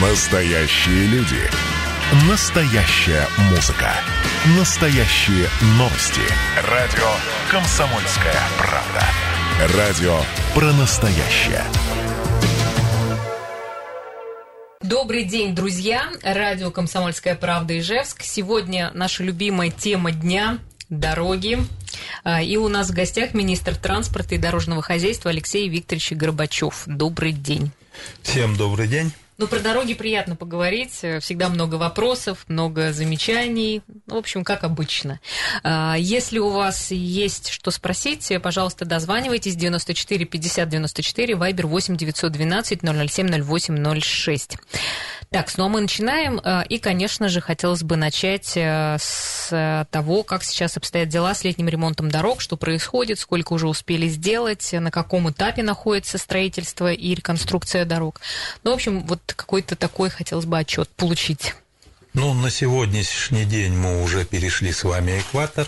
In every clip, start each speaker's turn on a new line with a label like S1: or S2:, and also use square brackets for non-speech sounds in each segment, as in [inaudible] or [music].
S1: Настоящие люди. Настоящая музыка. Настоящие новости. Радио «Комсомольская правда». Радио про настоящее.
S2: Добрый день, друзья! Радио «Комсомольская правда» Ижевск. Сегодня наша любимая тема дня – дороги. А, и у нас в гостях министр транспорта и дорожного хозяйства Алексей Викторович Горбачев. Добрый день.
S3: Всем добрый день.
S2: Ну, про дороги приятно поговорить. Всегда много вопросов, много замечаний. В общем, как обычно. А, если у вас есть что спросить, пожалуйста, дозванивайтесь 94 50 94, вайбер 8 912 007 08 06. Так, ну а мы начинаем. А, и, конечно же, хотелось бы начать э, с того, как сейчас обстоят дела с летним ремонтом дорог, что происходит, сколько уже успели сделать, на каком этапе находится строительство и реконструкция дорог. Ну, в общем, вот какой-то такой хотелось бы отчет получить.
S3: Ну, на сегодняшний день мы уже перешли с вами экватор.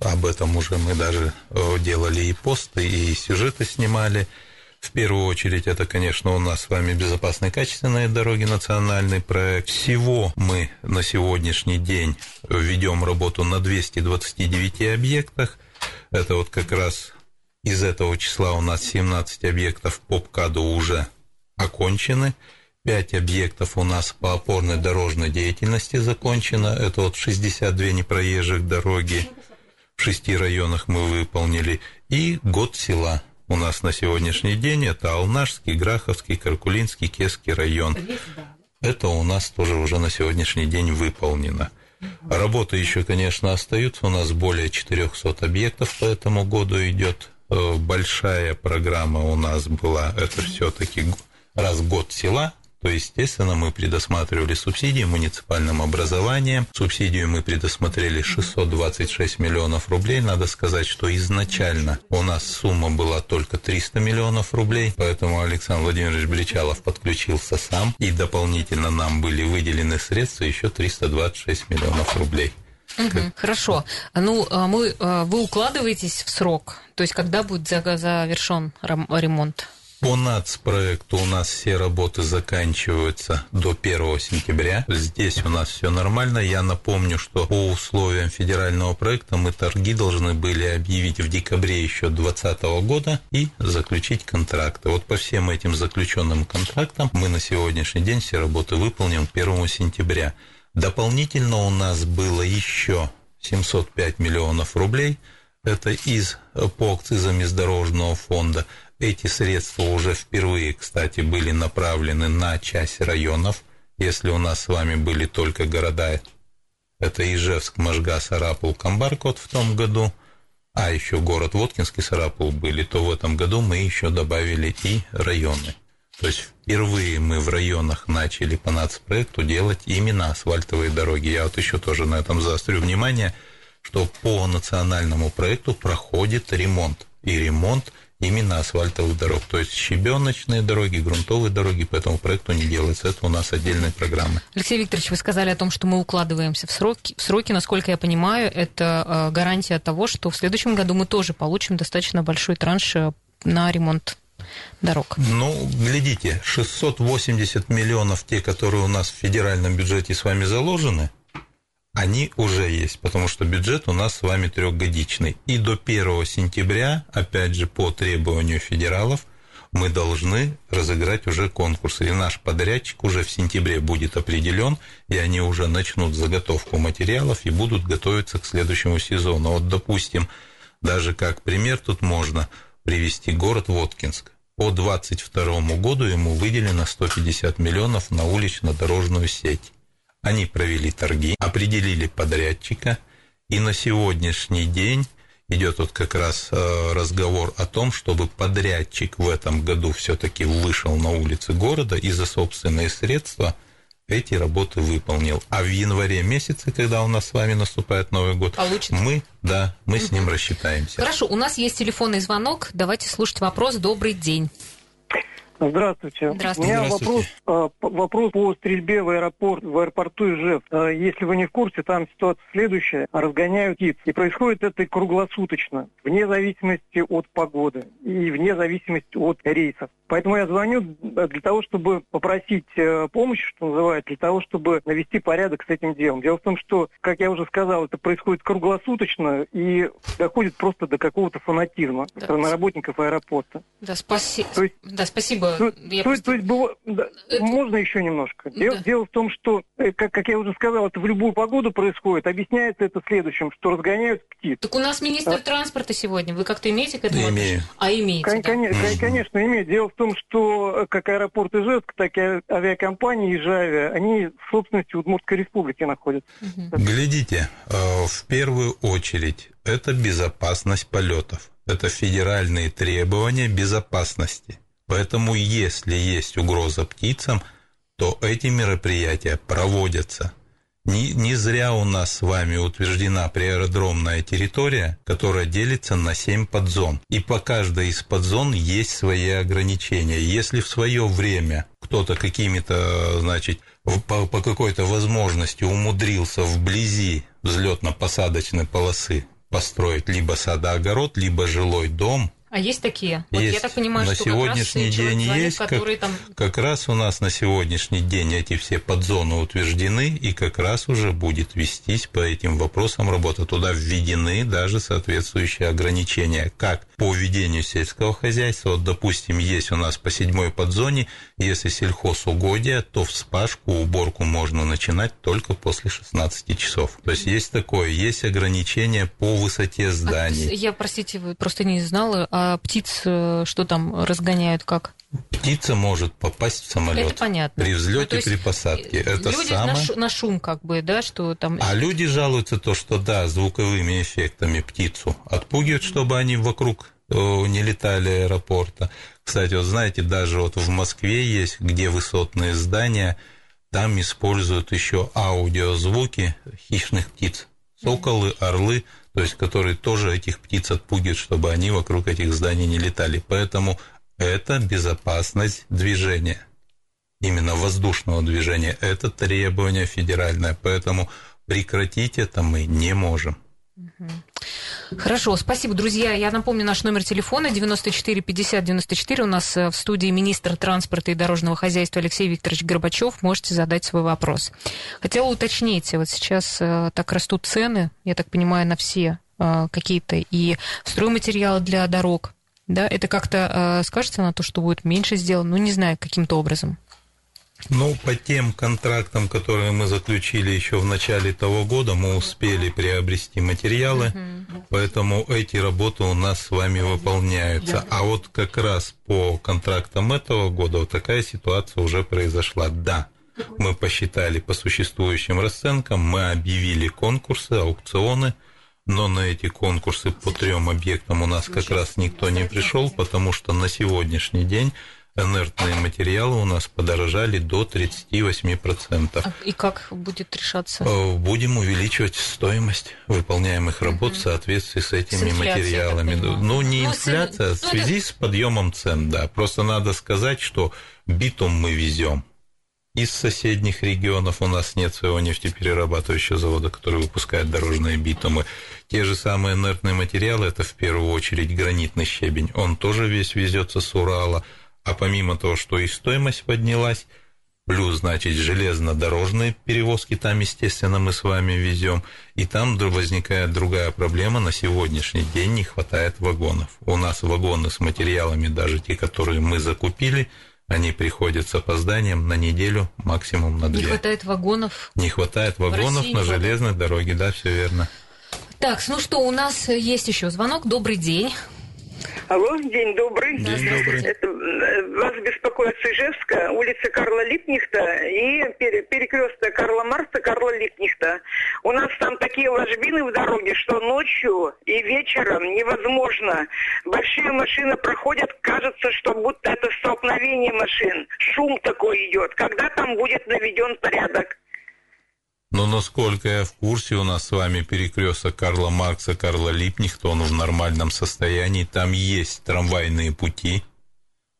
S3: Об этом уже мы даже э, делали и посты, и сюжеты снимали. В первую очередь, это, конечно, у нас с вами безопасные качественные дороги, национальный проект. Всего мы на сегодняшний день ведем работу на 229 объектах. Это вот как раз из этого числа у нас 17 объектов по ПКАДу уже окончены. Пять объектов у нас по опорной дорожной деятельности закончено. Это вот 62 непроезжих дороги в шести районах мы выполнили. И год села у нас на сегодняшний день это Алнашский, Граховский, Каркулинский, Кесский район. Это у нас тоже уже на сегодняшний день выполнено. Работы еще, конечно, остаются. У нас более 400 объектов по этому году идет. Э, большая программа у нас была. Это все-таки раз в год села, то, естественно, мы предусматривали субсидии муниципальным образованием. Субсидию мы предусмотрели 626 миллионов рублей. Надо сказать, что изначально у нас сумма была только 300 миллионов рублей, поэтому Александр Владимирович Бричалов подключился сам, и дополнительно нам были выделены средства еще 326 миллионов рублей.
S2: Угу, хорошо. Ну, а мы, а, вы укладываетесь в срок, то есть когда будет завершен ремонт?
S3: По нацпроекту у нас все работы заканчиваются до 1 сентября. Здесь у нас все нормально. Я напомню, что по условиям федерального проекта мы торги должны были объявить в декабре еще 2020 года и заключить контракты. Вот по всем этим заключенным контрактам мы на сегодняшний день все работы выполним 1 сентября. Дополнительно у нас было еще 705 миллионов рублей. Это из по акцизам из дорожного фонда. Эти средства уже впервые, кстати, были направлены на часть районов. Если у нас с вами были только города, это Ижевск, Можга, Сарапул, Камбаркот в том году, а еще город Воткинский, Сарапул были, то в этом году мы еще добавили и районы. То есть впервые мы в районах начали по нацпроекту делать именно асфальтовые дороги. Я вот еще тоже на этом заострю внимание, что по национальному проекту проходит ремонт. И ремонт – именно асфальтовых дорог. То есть щебеночные дороги, грунтовые дороги по этому проекту не делаются. Это у нас отдельная программа.
S2: Алексей Викторович, вы сказали о том, что мы укладываемся в сроки. В сроки, насколько я понимаю, это э, гарантия того, что в следующем году мы тоже получим достаточно большой транш э, на ремонт дорог?
S3: Ну, глядите, 680 миллионов, те, которые у нас в федеральном бюджете с вами заложены, они уже есть, потому что бюджет у нас с вами трехгодичный. И до 1 сентября, опять же, по требованию федералов, мы должны разыграть уже конкурсы. И наш подрядчик уже в сентябре будет определен, и они уже начнут заготовку материалов и будут готовиться к следующему сезону. Вот, допустим, даже как пример тут можно привести город Воткинск. По 2022 году ему выделено 150 миллионов на улично-дорожную сеть. Они провели торги, определили подрядчика, и на сегодняшний день идет вот как раз э, разговор о том, чтобы подрядчик в этом году все-таки вышел на улицы города и за собственные средства эти работы выполнил. А в январе месяце, когда у нас с вами наступает Новый год, Получится. мы, да, мы угу. с ним рассчитаемся.
S2: Хорошо, у нас есть телефонный звонок. Давайте слушать вопрос. Добрый день.
S4: Здравствуйте.
S2: Здравствуйте.
S4: У меня вопрос, э, вопрос по стрельбе в аэропорт, в аэропорту Ижевск. Э, Если вы не в курсе, там ситуация следующая. Разгоняют птиц. И происходит это круглосуточно, вне зависимости от погоды и вне зависимости от рейсов. Поэтому я звоню для того, чтобы попросить э, помощи, что называется, для того, чтобы навести порядок с этим делом. Дело в том, что, как я уже сказал, это происходит круглосуточно и доходит просто до какого-то фанатизма
S2: Да.
S4: со стороны работников аэропорта.
S2: Да, спаси...
S4: То есть-
S2: да, спасибо.
S4: То,
S2: Я
S4: то-
S2: просто-
S4: то есть было- да,
S2: Это-
S4: можно еще немножко. Дело,
S2: Да.
S4: дело в том, что, э, как, как я уже сказал, это в любую погоду происходит. Объясняется это следующим, что разгоняют птиц.
S2: Так у нас министр транспорта сегодня. Вы как-то имеете к этому
S3: Имею.
S2: А, имеете,
S4: Кон-
S2: да.
S4: кон- Конечно, имеет. Дело в том, что э, как аэропорт Ижевск, так и а- авиакомпании Ижавия, они в собственности Удмуртской республики находятся.
S3: Глядите, э, в первую очередь это безопасность полетов. Это федеральные требования безопасности. Поэтому если есть угроза птицам, то эти мероприятия проводятся. Не, не зря у нас с вами утверждена приаэродромная территория, которая делится на 7 подзон. И по каждой из подзон есть свои ограничения. Если в свое время кто-то какими-то, значит, по, по какой-то возможности умудрился вблизи взлетно-посадочной полосы построить либо садоогород, либо жилой дом,
S2: А есть такие? Вот
S3: Есть.
S2: я так понимаю,
S3: На
S2: что
S3: сегодняшний
S2: как раз
S3: день
S2: человек,
S3: есть, как-
S2: там...
S3: как раз у нас на сегодняшний день эти все подзоны утверждены, и как раз уже будет вестись по этим вопросам работа. Туда введены даже соответствующие ограничения, как по ведению сельского хозяйства. Вот, допустим, есть у нас по седьмой подзоне, если сельхозугодие, то вспашку, уборку можно начинать только после 16 часов. То есть есть такое, есть ограничения по высоте
S2: А,
S3: зданий.
S2: я, простите, вы просто не знала, а птиц э, что там разгоняют как?
S3: Птица может попасть в самолет.
S2: Это понятно.
S3: При
S2: Ну,
S3: взлете,
S2: есть,
S3: при посадке. Это
S2: Люди
S3: самое.
S2: на, шу- на шум как бы, да, что там...
S3: А люди жалуются то, что да, звуковыми эффектами птицу отпугивают, чтобы они вокруг э, не летали аэропорта. Кстати, вот знаете, даже вот в Москве есть, где высотные здания, там используют еще аудиозвуки хищных птиц. Соколы, орлы, то есть которые тоже этих птиц отпугивают, чтобы они вокруг этих зданий не летали. Поэтому это безопасность движения именно воздушного движения. Это требование федеральное, поэтому прекратить это мы не можем.
S2: Хорошо, спасибо, друзья. Я напомню наш номер телефона 94 50 94. У нас э, в студии министр транспорта и дорожного хозяйства Алексей Викторович Горбачев. Можете задать свой вопрос. Хотела уточнить, вот сейчас э, так растут цены, я так понимаю, на все э, какие-то и стройматериалы для дорог. Да, это как-то э, скажется на то, что будет меньше сделано, ну, не знаю, каким-то образом.
S3: Ну, по тем контрактам, которые мы заключили еще в начале того года, мы успели приобрести материалы, поэтому эти работы у нас с вами выполняются. А вот как раз по контрактам этого года вот такая ситуация уже произошла. Да, мы посчитали по существующим расценкам, мы объявили конкурсы, аукционы, но на эти конкурсы по трем объектам у нас как раз никто не пришел, потому что на сегодняшний день инертные материалы у нас подорожали до 38%.
S2: А- И как будет решаться?
S3: Э, Будем увеличивать стоимость выполняемых работ в соответствии с этими
S2: С
S3: материалами. Ну, не
S2: Ну,
S3: инфляция, а в связи с подъемом цен, да. Просто надо сказать, что битум мы везем из соседних регионов. У нас нет своего нефтеперерабатывающего завода, который выпускает дорожные битумы. Те же самые инертные материалы, это в первую очередь гранитный щебень. Он тоже весь везется с Урала. А помимо того, что и стоимость поднялась, плюс, значит, железнодорожные перевозки там, естественно, мы с вами везем, и там возникает другая проблема, на сегодняшний день не хватает вагонов. У нас вагоны с материалами, даже те, которые мы закупили, они приходят с опозданием на неделю, максимум на
S2: Не
S3: две.
S2: хватает вагонов.
S3: Не хватает вагонов
S2: не
S3: на железной дороге, да, все верно.
S2: Так, ну что, у нас есть еще звонок. Добрый день.
S5: Алло, день добрый.
S3: День добрый.
S5: Это, э, вас беспокоит с Ижевска, улица Карла Липнихта и пере- перекресток Карла Марса, Карла Липнихта. У нас там такие ложбины в дороге, что ночью и вечером невозможно. Большие машины проходят, кажется, что будто это столкновение машин. Шум такой идет. Когда там будет наведен порядок?
S3: Но насколько я в курсе, у нас с вами перекресток Карла Маркса, Карла Липнихта, он в нормальном состоянии. Там есть трамвайные пути.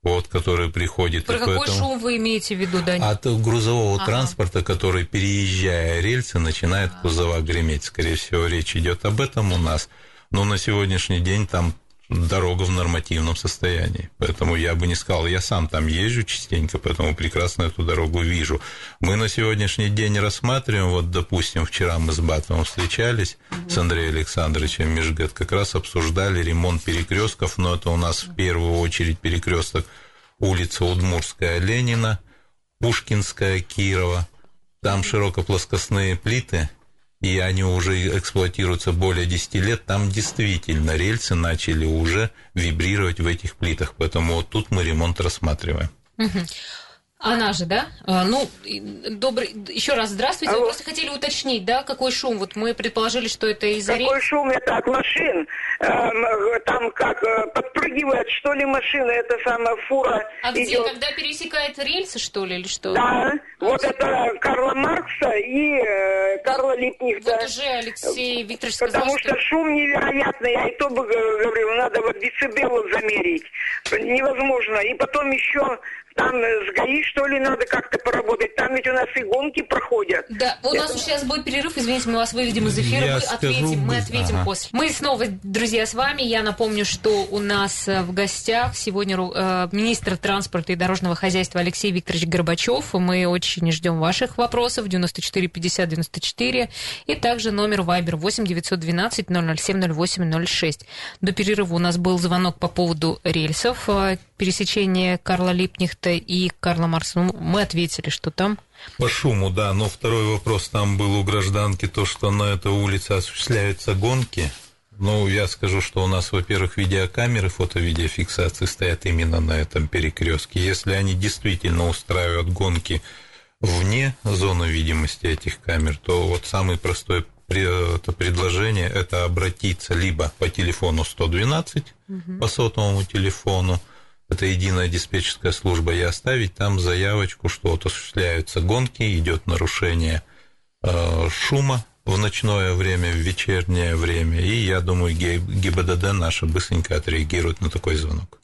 S3: вот, который приходит.
S2: Про какой поэтому... шум вы имеете в виду, Дани?
S3: От грузового ага. транспорта, который, переезжая рельсы, начинает ага. кузова греметь. Скорее всего, речь идет об этом у нас. Но на сегодняшний день там дорога в нормативном состоянии. Поэтому я бы не сказал, я сам там езжу частенько, поэтому прекрасно эту дорогу вижу. Мы на сегодняшний день рассматриваем, вот, допустим, вчера мы с Батовым встречались угу. с Андреем Александровичем Межгет, как раз обсуждали ремонт перекрестков, но это у нас в первую очередь перекресток улица Удмурская Ленина, Пушкинская Кирова. Там широкоплоскостные плиты, и они уже эксплуатируются более 10 лет, там действительно рельсы начали уже вибрировать в этих плитах, поэтому вот тут мы ремонт рассматриваем.
S2: Она же, да? А, ну, добрый... Еще раз здравствуйте. Алло. Вы просто хотели уточнить, да, какой шум? Вот мы предположили, что это из-за
S5: Какой шум? Это от машин. Эм, там как э, подпрыгивает, что ли, машина, это самая фура
S2: А идет. где, когда пересекает рельсы, что ли, или что?
S5: Да, а вот это Карла Маркса и э, Карла Липнихта.
S2: Вот уже Алексей Викторович сказал,
S5: Потому что... что шум невероятный, я и то бы говорил, надо вот децибелы замерить. Невозможно. И потом еще там с ГАИ, что ли, надо как-то поработать. Там ведь у нас и гонки проходят.
S2: Да, у нас Это... сейчас будет перерыв, извините, мы вас выведем из эфира,
S3: Я
S2: мы
S3: скажу,
S2: ответим, мы ответим ага. после. Мы снова, друзья, с вами. Я напомню, что у нас э, в гостях сегодня э, министр транспорта и дорожного хозяйства Алексей Викторович Горбачев. Мы очень ждем ваших вопросов 94 50 94 и также номер Viber 8 912 007 08 06. До перерыва у нас был звонок по поводу рельсов пересечения Карла Липнихта и Карла Марса. Ну, мы ответили, что там
S3: по шуму, да, но второй вопрос там был у гражданки, то, что на этой улице осуществляются гонки. Ну, я скажу, что у нас, во-первых, видеокамеры фото-видеофиксации стоят именно на этом перекрестке. Если они действительно устраивают гонки вне зоны видимости этих камер, то вот самое простое это предложение – это обратиться либо по телефону 112, угу. по сотовому телефону, это единая диспетчерская служба, и оставить там заявочку, что вот осуществляются гонки, идет нарушение э, шума в ночное время, в вечернее время, и я думаю, ГИБДД наша быстренько отреагирует на такой звонок.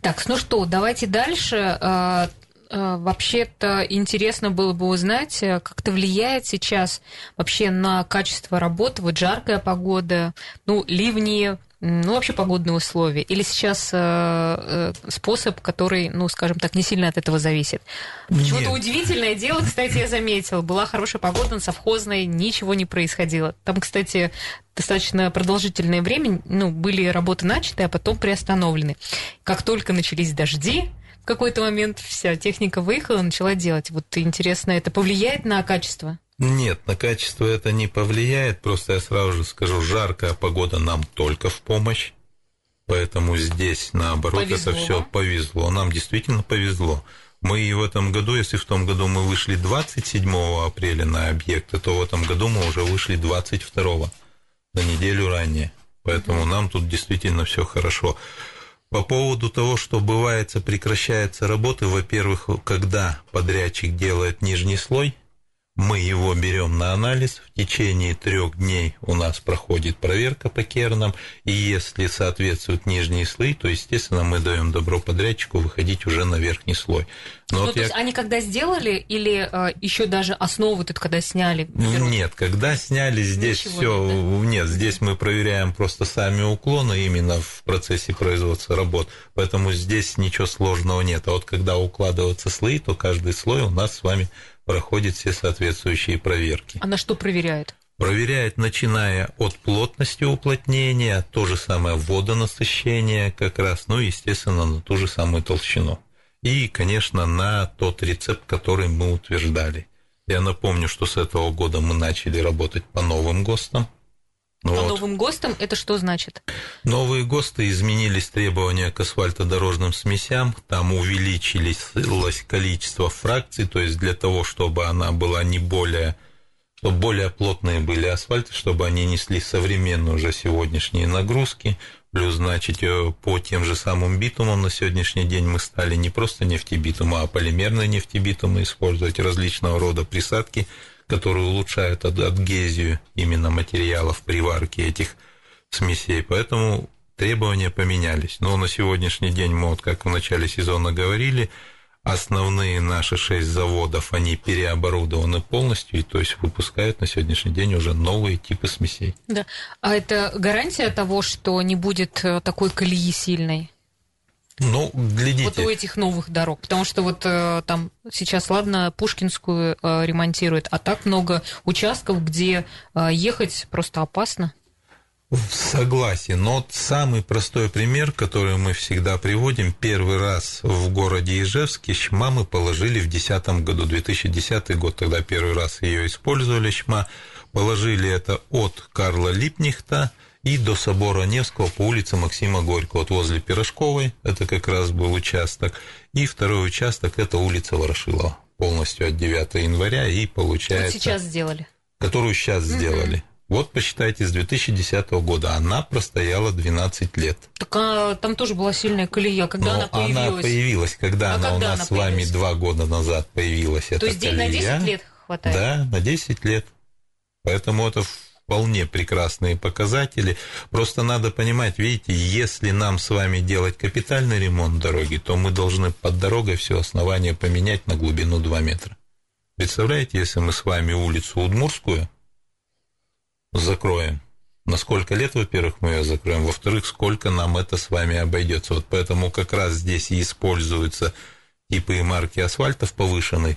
S2: Так, ну что, давайте дальше. А, а, вообще-то интересно было бы узнать, как это влияет сейчас вообще на качество работы, вот жаркая погода, ну, ливни, ну, вообще погодные условия, или сейчас э, э, способ, который, ну, скажем так, не сильно от этого зависит? Почему-то удивительное дело, кстати, я заметила, была хорошая погода на совхозной, ничего не происходило. Там, кстати, достаточно продолжительное время, ну, были работы начаты, а потом приостановлены. Как только начались дожди, в какой-то момент вся техника выехала, начала делать. Вот интересно, это повлияет на качество?
S3: Нет, на качество это не повлияет, просто я сразу же скажу, жаркая погода нам только в помощь, поэтому здесь, наоборот, повезло. это все повезло, нам действительно повезло. Мы и в этом году, если в том году мы вышли 27 апреля на объекты, то в этом году мы уже вышли 22 на неделю ранее. Поэтому нам тут действительно все хорошо. По поводу того, что бывает, прекращается работа, во-первых, когда подрядчик делает нижний слой, мы его берем на анализ, в течение трех дней у нас проходит проверка по кернам, и если соответствуют нижние слои, то, естественно, мы даем добро подрядчику выходить уже на верхний слой.
S2: Но ну, вот то я... есть они когда сделали или э, еще даже основу тут когда сняли?
S3: Берут? Нет, когда сняли, здесь все нет, да? нет, здесь мы проверяем просто сами уклоны именно в процессе производства работ, поэтому здесь ничего сложного нет. А вот когда укладываются слои, то каждый слой у нас с вами проходит все соответствующие проверки.
S2: А на что проверяет?
S3: Проверяет, начиная от плотности уплотнения, то же самое водонасыщение как раз, ну и, естественно, на ту же самую толщину. И, конечно, на тот рецепт, который мы утверждали. Я напомню, что с этого года мы начали работать по новым ГОСТам,
S2: по вот. новым ГОСТам это что значит?
S3: Новые ГОСТы изменились требования к асфальтодорожным смесям, там увеличилось количество фракций, то есть для того, чтобы она была не более, чтобы более плотные были асфальты, чтобы они несли современные уже сегодняшние нагрузки, плюс, значит, э, по тем же самым битумам на сегодняшний день мы стали не просто нефтебитумы, а полимерные нефтебитумы использовать, различного рода присадки – которые улучшают адгезию именно материалов при варке этих смесей. Поэтому требования поменялись. Но на сегодняшний день мы, вот как в начале сезона говорили, основные наши шесть заводов, они переоборудованы полностью, и то есть выпускают на сегодняшний день уже новые типы смесей.
S2: Да. А это гарантия того, что не будет э, такой колеи сильной?
S3: Ну, глядите.
S2: Вот у этих новых дорог. Потому что вот э, там сейчас, ладно, Пушкинскую э, ремонтируют, а так много участков, где э, ехать просто опасно.
S3: Согласен, но самый простой пример, который мы всегда приводим, первый раз в городе Ижевске ЩМА мы положили в 2010 году, 2010 год, тогда первый раз ее использовали ЩМА, положили это от Карла Липнихта и до собора Невского по улице Максима Горького, вот возле Пирожковой, это как раз был участок, и второй участок это улица Ворошилова, полностью от 9 января, и получается...
S2: Вот сейчас сделали.
S3: Которую сейчас угу. сделали. Вот посчитайте, с 2010 года она простояла 12 лет.
S2: Так а, там тоже была сильная колея, когда
S3: Но
S2: она появилась?
S3: Она появилась, когда а она когда у нас она с вами два года назад появилась.
S2: То есть колея. на 10 лет хватает?
S3: Да, на 10 лет. Поэтому это вполне прекрасные показатели. Просто надо понимать, видите, если нам с вами делать капитальный ремонт дороги, то мы должны под дорогой все основание поменять на глубину 2 метра. Представляете, если мы с вами улицу Удмурскую закроем. На сколько лет, во-первых, мы ее закроем, во-вторых, сколько нам это с вами обойдется. Вот поэтому как раз здесь и используются типы и марки асфальтов повышенной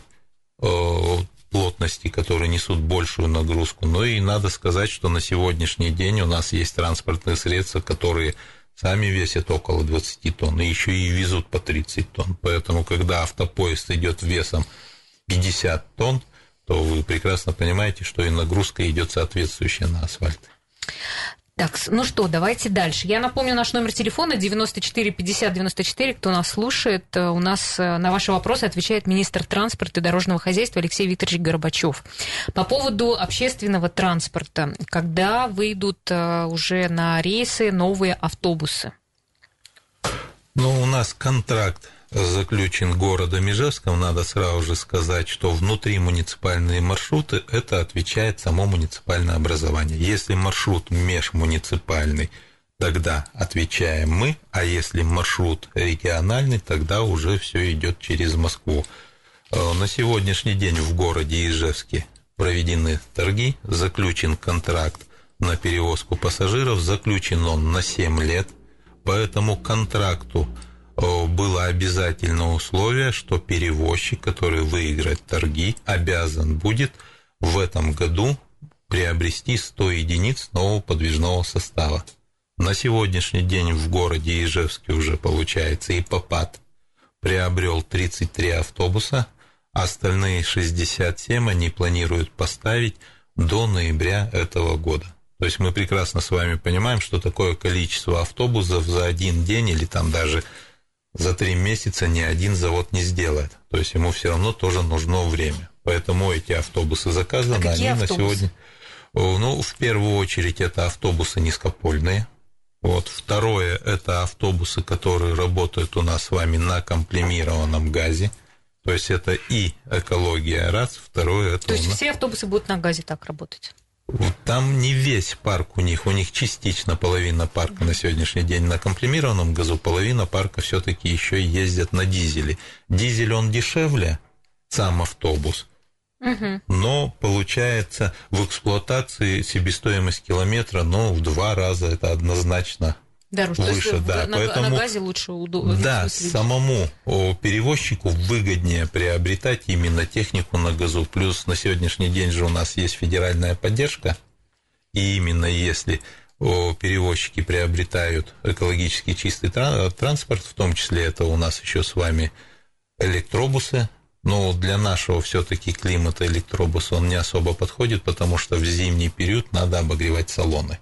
S3: э, плотности, которые несут большую нагрузку. Но и надо сказать, что на сегодняшний день у нас есть транспортные средства, которые сами весят около 20 тонн, и еще и везут по 30 тонн. Поэтому, когда автопоезд идет весом 50 тонн, то вы прекрасно понимаете, что и нагрузка идет соответствующая на асфальт.
S2: Так, ну что, давайте дальше. Я напомню наш номер телефона 94 50 94. Кто нас слушает, э, у нас э, на ваши вопросы отвечает министр транспорта и дорожного хозяйства Алексей Викторович Горбачев. По поводу общественного транспорта. Когда выйдут э, уже на рейсы новые автобусы?
S3: Ну, у нас контракт заключен городом Ижевском, надо сразу же сказать, что внутри муниципальные маршруты это отвечает само муниципальное образование. Если маршрут межмуниципальный, тогда отвечаем мы, а если маршрут региональный, тогда уже все идет через Москву. Э, на сегодняшний день в городе Ижевске проведены торги, заключен контракт на перевозку пассажиров, заключен он на 7 лет, по этому контракту было обязательное условие, что перевозчик, который выиграет торги, обязан будет в этом году приобрести 100 единиц нового подвижного состава. На сегодняшний день в городе Ижевске уже получается и ПАПАТ приобрел 33 автобуса, остальные 67 они планируют поставить до ноября этого года. То есть мы прекрасно с вами понимаем, что такое количество автобусов за один день или там даже за три месяца ни один завод не сделает. То есть ему все равно тоже нужно время. Поэтому эти автобусы заказаны,
S2: а
S3: они
S2: автобусы?
S3: на сегодня. Ну, в первую очередь, это автобусы низкопольные. Вот. Второе – это автобусы, которые работают у нас с вами на комплемированном газе. То есть это и экология раз, второе это.
S2: То есть все автобусы будут на газе так работать?
S3: Там не весь парк у них, у них частично половина парка на сегодняшний день на комплемированном газу, половина парка все-таки еще ездят на дизеле. Дизель он дешевле, сам автобус, угу. но получается в эксплуатации себестоимость километра, ну, в два раза это однозначно
S2: Дороже.
S3: выше,
S2: То есть
S3: да.
S2: На,
S3: Поэтому,
S2: на газе лучше удобно.
S3: Да, самому перевозчику выгоднее приобретать именно технику на газу. Плюс на сегодняшний день же у нас есть федеральная поддержка, и именно если перевозчики приобретают экологически чистый транспорт, в том числе это у нас еще с вами электробусы, но для нашего все-таки климата электробус он не особо подходит, потому что в зимний период надо обогревать салоны.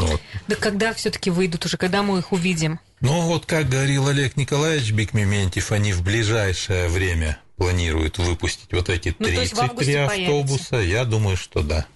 S2: Вот. Да когда все-таки выйдут уже, когда мы их увидим?
S3: Ну, вот как говорил Олег Николаевич Бекмементьев, они в ближайшее время планируют выпустить вот эти 33 ну, автобуса. Появится. Я думаю, что да.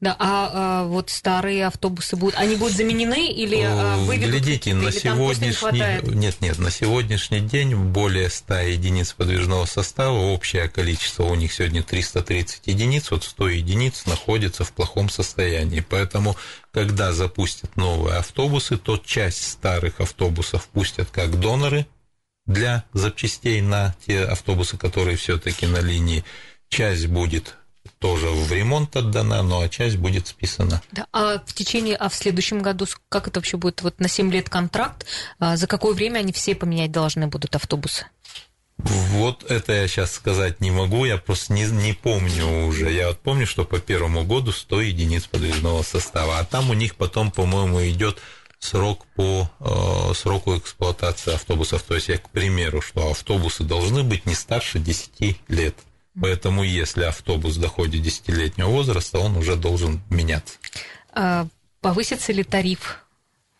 S2: Да, а, а вот старые автобусы будут, они будут заменены или а, выведут?
S3: Глядите, на сегодняшний... Не нет, нет, на сегодняшний день более 100 единиц подвижного состава, общее количество у них сегодня 330 единиц, вот 100 единиц находится в плохом состоянии, поэтому когда запустят новые автобусы, то часть старых автобусов пустят как доноры для запчастей на те автобусы, которые все-таки на линии, часть будет тоже в ремонт отдана, но часть будет списана.
S2: Да, а в течение, а в следующем году, как это вообще будет? Вот на 7 лет контракт, а за какое время они все поменять должны будут автобусы?
S3: Вот это я сейчас сказать не могу, я просто не, не помню уже. Я вот помню, что по первому году 100 единиц подвижного состава, а там у них потом, по-моему, идет срок по э, сроку эксплуатации автобусов. То есть я, к примеру, что автобусы должны быть не старше 10 лет. Поэтому если автобус доходит десятилетнего возраста, он уже должен меняться.
S2: А повысится ли тариф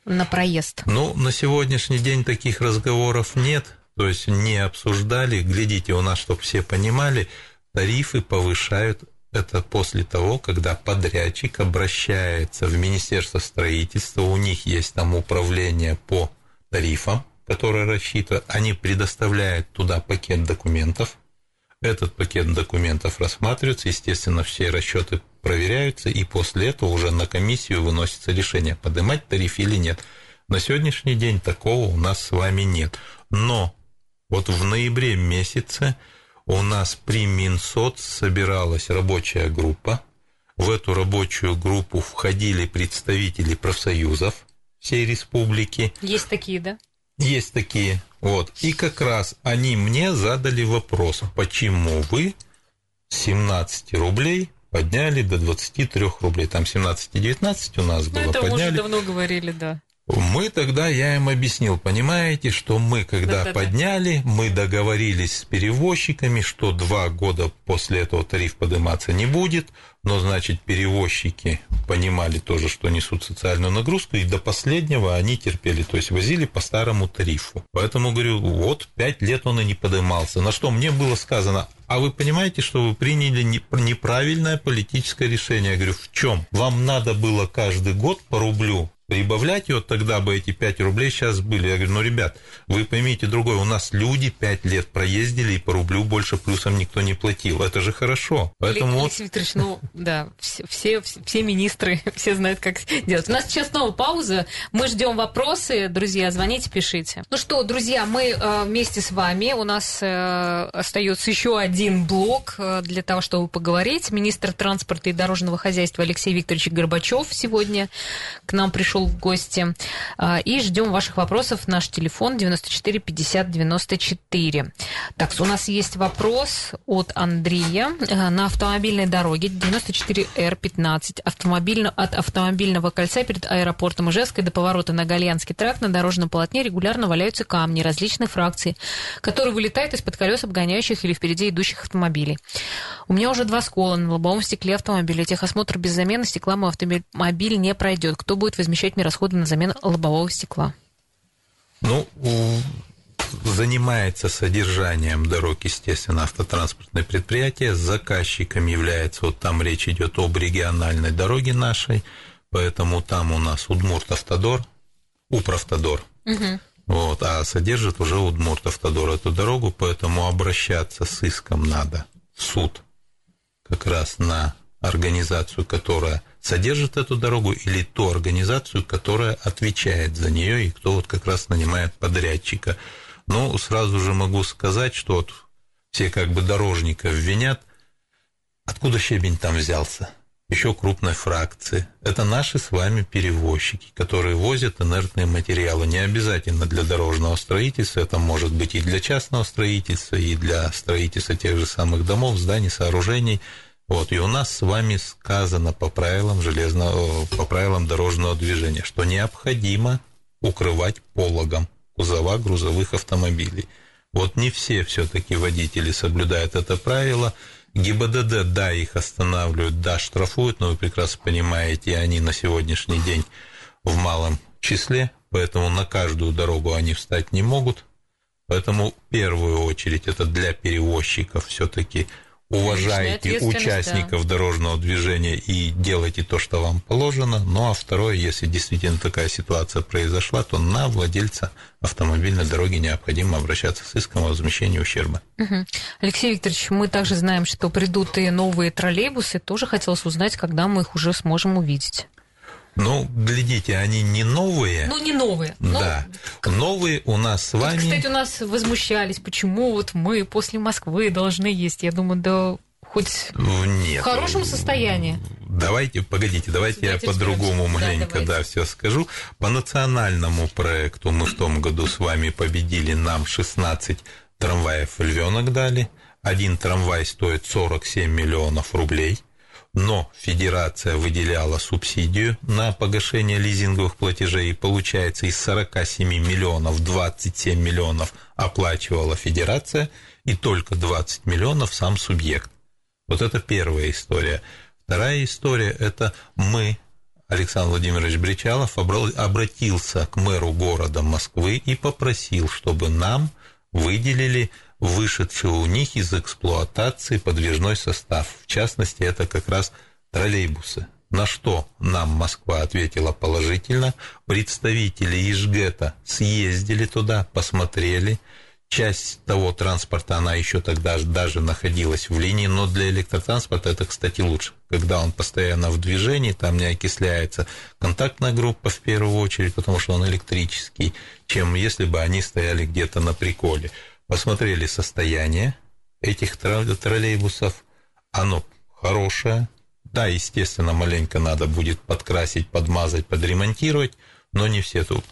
S2: на проезд?
S3: Ну, на сегодняшний день таких разговоров нет, то есть не обсуждали. Глядите, у нас, чтобы все понимали, тарифы повышают это после того, когда подрядчик обращается в Министерство строительства, у них есть там управление по тарифам, которое рассчитывает, они предоставляют туда пакет документов, этот пакет документов рассматривается, естественно, все расчеты проверяются, и после этого уже на комиссию выносится решение, поднимать тариф или нет. На сегодняшний день такого у нас с вами нет. Но вот в ноябре месяце у нас при Минсоц собиралась рабочая группа. В эту рабочую группу входили представители профсоюзов всей республики.
S2: Есть такие, да?
S3: Есть такие. Вот. И как раз они мне задали вопрос, почему вы с 17 рублей подняли до 23 рублей. Там 17,19 у нас ну, было.
S2: Это
S3: подняли.
S2: уже давно говорили, да.
S3: Мы тогда, я им объяснил, понимаете, что мы, когда да, подняли, мы договорились с перевозчиками, что два года после этого тариф подниматься не будет, но, значит, перевозчики понимали тоже, что несут социальную нагрузку, и до последнего они терпели, то есть возили по старому тарифу. Поэтому, говорю, вот пять лет он и не поднимался. На что мне было сказано, а вы понимаете, что вы приняли неправильное политическое решение? Я говорю, в чем? Вам надо было каждый год по рублю прибавлять, и вот тогда бы эти 5 рублей сейчас были. Я говорю, ну, ребят, вы поймите другое, у нас люди 5 лет проездили, и по рублю больше плюсом никто не платил. Это же хорошо. Поэтому
S2: Алексей вот... Викторович, ну, да, все, все, все министры, [laughs] все знают, как делать. У нас сейчас снова пауза, мы ждем вопросы, друзья, звоните, пишите. Ну что, друзья, мы э, вместе с вами, у нас э, остается еще один блок э, для того, чтобы поговорить. Министр транспорта и дорожного хозяйства Алексей Викторович Горбачев сегодня к нам пришел пришел в гости. А, и ждем ваших вопросов. Наш телефон 94 50 94. Так, у нас есть вопрос от Андрея. А, на автомобильной дороге 94Р15 автомобильно, от автомобильного кольца перед аэропортом Ижевской до поворота на Гальянский тракт на дорожном полотне регулярно валяются камни различной фракции, которые вылетают из-под колес обгоняющих или впереди идущих автомобилей. У меня уже два скола на лобовом стекле автомобиля. Техосмотр без замены стекла мой автомобиль не пройдет. Кто будет возмещать мне расходы на замену лобового стекла?
S3: Ну, занимается содержанием дорог, естественно, автотранспортное предприятие. Заказчиком является, вот там речь идет об региональной дороге нашей, поэтому там у нас Удмурт Автодор, Управтодор. Угу. Вот, а содержит уже Удмурт Автодор эту дорогу, поэтому обращаться с иском надо в суд как раз на организацию, которая содержит эту дорогу, или ту организацию, которая отвечает за нее и кто вот как раз нанимает подрядчика. Но сразу же могу сказать, что вот все как бы дорожников винят, откуда щебень там взялся? Еще крупной фракции. Это наши с вами перевозчики, которые возят инертные материалы. Не обязательно для дорожного строительства, это может быть и для частного строительства, и для строительства тех же самых домов, зданий, сооружений – вот, и у нас с вами сказано по правилам железного, по правилам дорожного движения, что необходимо укрывать пологом кузова грузовых автомобилей. Вот не все все-таки водители соблюдают это правило. ГИБДД, да, их останавливают, да, штрафуют, но вы прекрасно понимаете, они на сегодняшний день в малом числе, поэтому на каждую дорогу они встать не могут. Поэтому в первую очередь это для перевозчиков все-таки уважайте участников да. дорожного движения и делайте то, что вам положено. Ну а второе, если действительно такая ситуация произошла, то на владельца автомобильной дороги необходимо обращаться с иском о возмещении ущерба.
S2: Угу. Алексей Викторович, мы также знаем, что придут и новые троллейбусы. Тоже хотелось узнать, когда мы их уже сможем увидеть.
S3: Ну, глядите, они не новые.
S2: Ну, не новые.
S3: Да. Но... Новые у нас с вами.
S2: Тут, кстати, у нас возмущались, почему вот мы после Москвы должны есть. Я думаю, да хоть Нет. в хорошем состоянии.
S3: Давайте, погодите, давайте я по-другому маленько, да, да, все скажу. По национальному проекту мы в том году с вами победили, нам 16 трамваев «Львенок» дали. Один трамвай стоит 47 миллионов рублей но федерация выделяла субсидию на погашение лизинговых платежей, получается из 47 миллионов 27 миллионов оплачивала федерация, и только 20 миллионов сам субъект. Вот это первая история. Вторая история – это мы, Александр Владимирович Бричалов, обратился к мэру города Москвы и попросил, чтобы нам выделили вышедший у них из эксплуатации подвижной состав. В частности, это как раз троллейбусы. На что нам Москва ответила положительно. Представители Ижгета съездили туда, посмотрели. Часть того транспорта, она еще тогда даже находилась в линии, но для электротранспорта это, кстати, лучше. Когда он постоянно в движении, там не окисляется контактная группа в первую очередь, потому что он электрический, чем если бы они стояли где-то на приколе посмотрели состояние этих троллейбусов, оно хорошее, да, естественно, маленько надо будет подкрасить, подмазать, подремонтировать, но не все тут.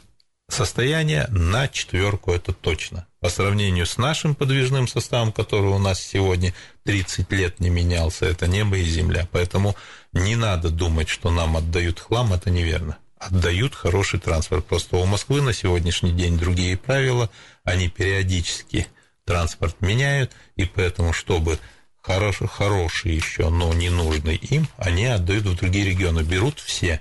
S3: Состояние на четверку это точно. По сравнению с нашим подвижным составом, который у нас сегодня 30 лет не менялся, это небо и земля. Поэтому не надо думать, что нам отдают хлам, это неверно. Отдают хороший транспорт. Просто у Москвы на сегодняшний день другие правила, они периодически транспорт меняют, и поэтому, чтобы хороший, хороший еще, но не нужный им, они отдают в другие регионы, берут все.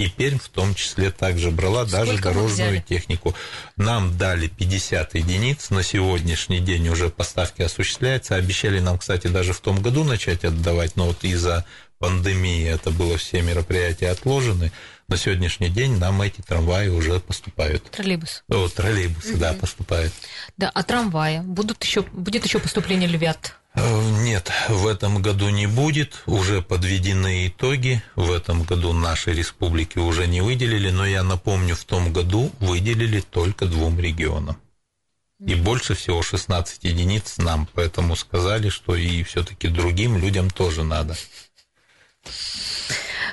S3: И Пермь в том числе также брала Сколько даже дорожную технику. Нам дали 50 единиц, на сегодняшний день уже поставки осуществляются. Обещали нам, кстати, даже в том году начать отдавать, но вот из-за пандемии это было все мероприятия отложены. На сегодняшний день нам эти трамваи уже поступают.
S2: Троллейбус.
S3: О, троллейбусы, угу. да, поступают.
S2: Да, а трамваи? Будут еще, будет еще поступление львят?
S3: Э, нет, в этом году не будет. Уже подведены итоги. В этом году нашей республики уже не выделили, но я напомню, в том году выделили только двум регионам. И больше всего 16 единиц нам, поэтому сказали, что и все-таки другим людям тоже надо.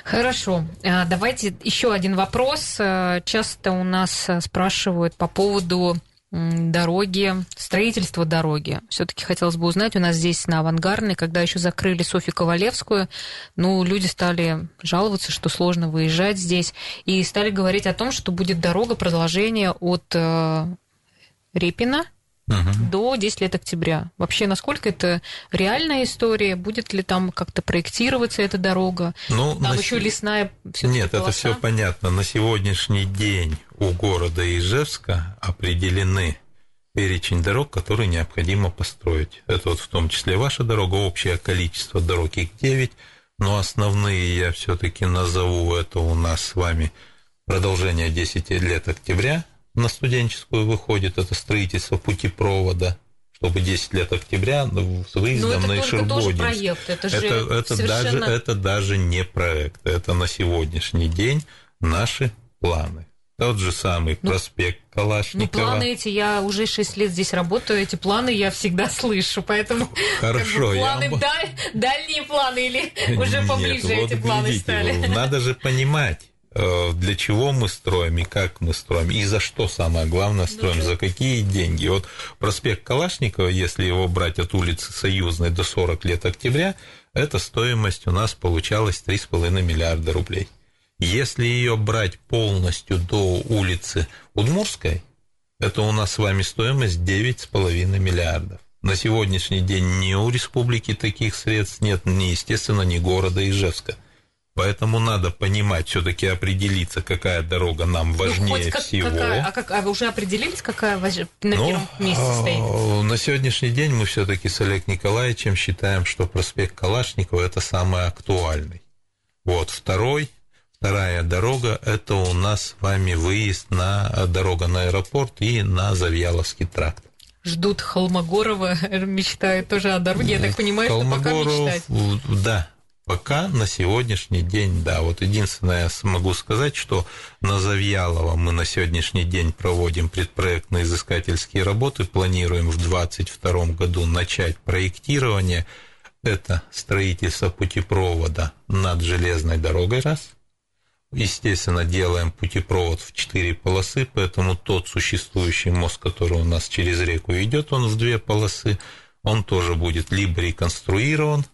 S2: Хорошо. А, давайте еще один вопрос. Э, часто у нас э, спрашивают по поводу дороги, строительства дороги. Все-таки хотелось бы узнать, у нас здесь на Авангардной, когда еще закрыли Софью Ковалевскую, ну, люди стали жаловаться, что сложно выезжать здесь, и стали говорить о том, что будет дорога продолжение от э, Репина угу. до 10 лет октября. Вообще, насколько это реальная история? Будет ли там как-то проектироваться эта дорога? Ну, там еще с... лесная
S3: Нет, полоса? это все понятно. На сегодняшний день у города Ижевска определены перечень дорог, которые необходимо построить. Это вот в том числе ваша дорога, общее количество дорог их 9, но основные я все-таки назову, это у нас с вами продолжение 10 лет октября, на студенческую выходит, это строительство путепровода, чтобы 10 лет октября с выездом на Ишербодинск.
S2: проект, это же это,
S3: это, совершенно... даже, это даже не проект, это на сегодняшний день наши планы. Тот же самый ну, проспект Калашникова.
S2: Ну, планы эти, я уже 6 лет здесь работаю, эти планы я всегда слышу, поэтому... [laughs]
S3: Хорошо, как бы,
S2: планы, я... даль, дальние планы или [laughs] уже поближе Нет, эти вот планы глядите, стали?
S3: Надо же понимать, для чего мы строим и как мы строим, и за что самое главное строим, за какие деньги. Вот проспект Калашникова, если его брать от улицы Союзной до 40 лет октября, эта стоимость у нас получалась 3,5 миллиарда рублей. Если ее брать полностью до улицы Удмурской, это у нас с вами стоимость 9,5 миллиардов. На сегодняшний день ни у республики таких средств нет, ни, естественно, ни города Ижевска – Поэтому надо понимать, все-таки определиться, какая дорога нам важнее
S2: ну, хоть как,
S3: всего.
S2: Какая, а, как, а вы уже определились, какая важ... на ну, первом месте стоит?
S3: На сегодняшний день мы все-таки с Олег Николаевичем считаем, что проспект Калашникова это самый актуальный. Вот второй, вторая дорога это у нас с вами выезд на дорога на аэропорт и на Завьяловский тракт
S2: ждут Холмогорова, [laughs] мечтают тоже о дороге, я так понимаю, Холмогоров, что пока мечтать.
S3: Да, Пока на сегодняшний день, да, вот единственное смогу сказать, что на Завьялово мы на сегодняшний день проводим предпроектные изыскательские работы, планируем в 2022 году начать проектирование. Это строительство путепровода над железной дорогой, раз. Естественно, делаем путепровод в четыре полосы, поэтому тот существующий мост, который у нас через реку идет, он в две полосы, он тоже будет либо реконструирован,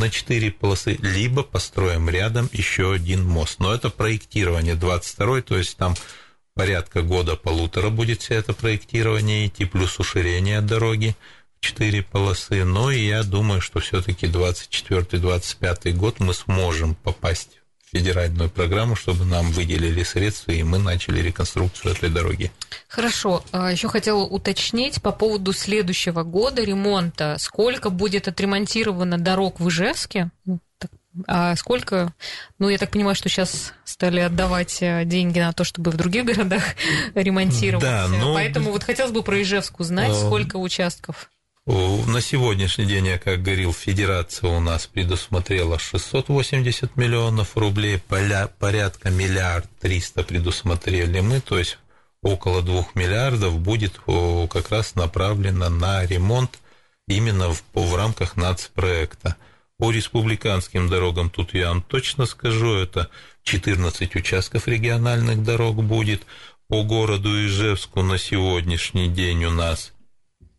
S3: на 4 полосы, либо построим рядом еще один мост. Но это проектирование 22 то есть там порядка года-полутора будет все это проектирование идти, плюс уширение дороги в 4 полосы. Но и я думаю, что все-таки 24-25 год мы сможем попасть федеральную программу, чтобы нам выделили средства, и мы начали реконструкцию этой дороги.
S2: Хорошо. А, Еще хотела уточнить по поводу следующего года ремонта. Сколько будет отремонтировано дорог в Ижевске? Ну, а сколько, ну, я так понимаю, что сейчас стали отдавать э, деньги на то, чтобы в других [laughs] городах ремонтировать. Да, но... Поэтому вот хотелось бы про Ижевск узнать, э, сколько участков.
S3: На сегодняшний день, я как говорил, Федерация у нас предусмотрела 680 миллионов рублей, порядка миллиард триста предусмотрели мы, то есть около двух миллиардов будет как раз направлено на ремонт именно в, в рамках нацпроекта. По республиканским дорогам тут я вам точно скажу, это 14 участков региональных дорог будет. По городу Ижевску на сегодняшний день у нас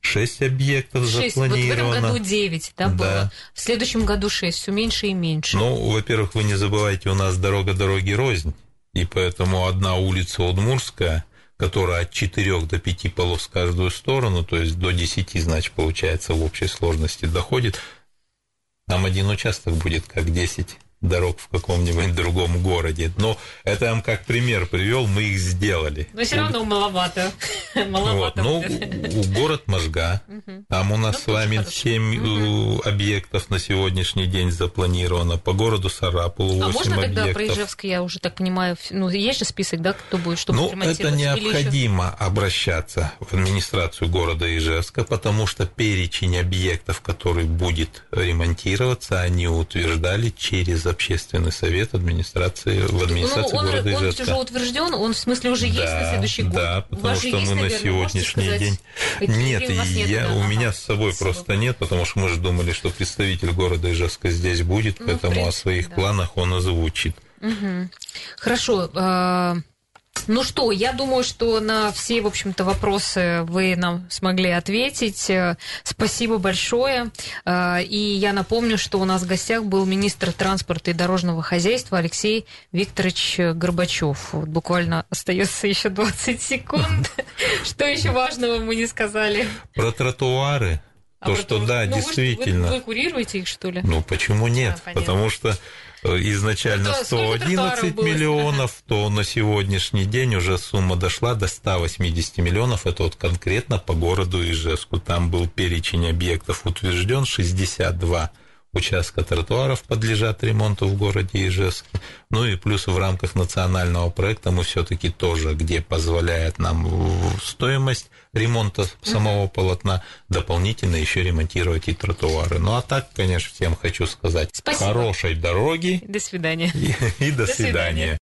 S3: Шесть объектов 6. запланировано.
S2: Вот в этом году 9, да, да. было? В следующем году 6, все меньше и меньше.
S3: Ну, во-первых, вы не забывайте, у нас дорога дороги рознь, и поэтому одна улица Удмурская, которая от 4 до 5 полос в каждую сторону, то есть до 10, значит, получается, в общей сложности доходит, там один участок будет как 10 дорог в каком-нибудь другом городе. Но это я вам как пример привел, мы их сделали.
S2: Но все равно маловато. [laughs]
S3: маловато вот. Ну, город Можга. Там у нас ну, с вами 7 угу. объектов на сегодняшний день запланировано. По городу Сарапулу 8 объектов. А можно тогда
S2: про Ижевск, я уже так понимаю, ну, есть же список, да, кто будет, чтобы
S3: Ну, это необходимо еще... обращаться в администрацию города Ижевска, потому что перечень объектов, который будет ремонтироваться, они утверждали через общественный совет администрации в администрации ну, он, города он Ижевска.
S2: Он уже утвержден, он в смысле уже да, есть на следующий год.
S3: Да, потому что мы на сегодняшний сказать, день... Нет, нет я, да, у меня с собой спасибо. просто нет, потому что мы же думали, что представитель города Ижевска здесь будет, ну, поэтому принципе, о своих да. планах он озвучит.
S2: Угу. Хорошо. Ну что, я думаю, что на все, в общем-то, вопросы вы нам смогли ответить. Э, спасибо большое. Э, и я напомню, что у нас в гостях был министр транспорта и дорожного хозяйства Алексей Викторович Горбачев. Вот буквально остается еще 20 секунд. [laughs] Что еще важного мы не сказали?
S3: Про тротуары. А то, что да, ну, действительно.
S2: Вы, вы курируете их, что ли?
S3: Ну, почему нет? А, Потому что изначально Это 111 миллионов, то на сегодняшний день уже сумма дошла до 180 миллионов. Это вот конкретно по городу Ижевску. Там был перечень объектов утвержден, 62 участка тротуаров подлежат ремонту в городе Ижевске. Ну и плюс в рамках национального проекта мы все-таки тоже, где позволяет нам стоимость ремонта самого полотна, дополнительно еще ремонтировать и тротуары. Ну а так, конечно, всем хочу сказать, Спасибо. хорошей дороги.
S2: До свидания.
S3: И, и до, до свидания. свидания.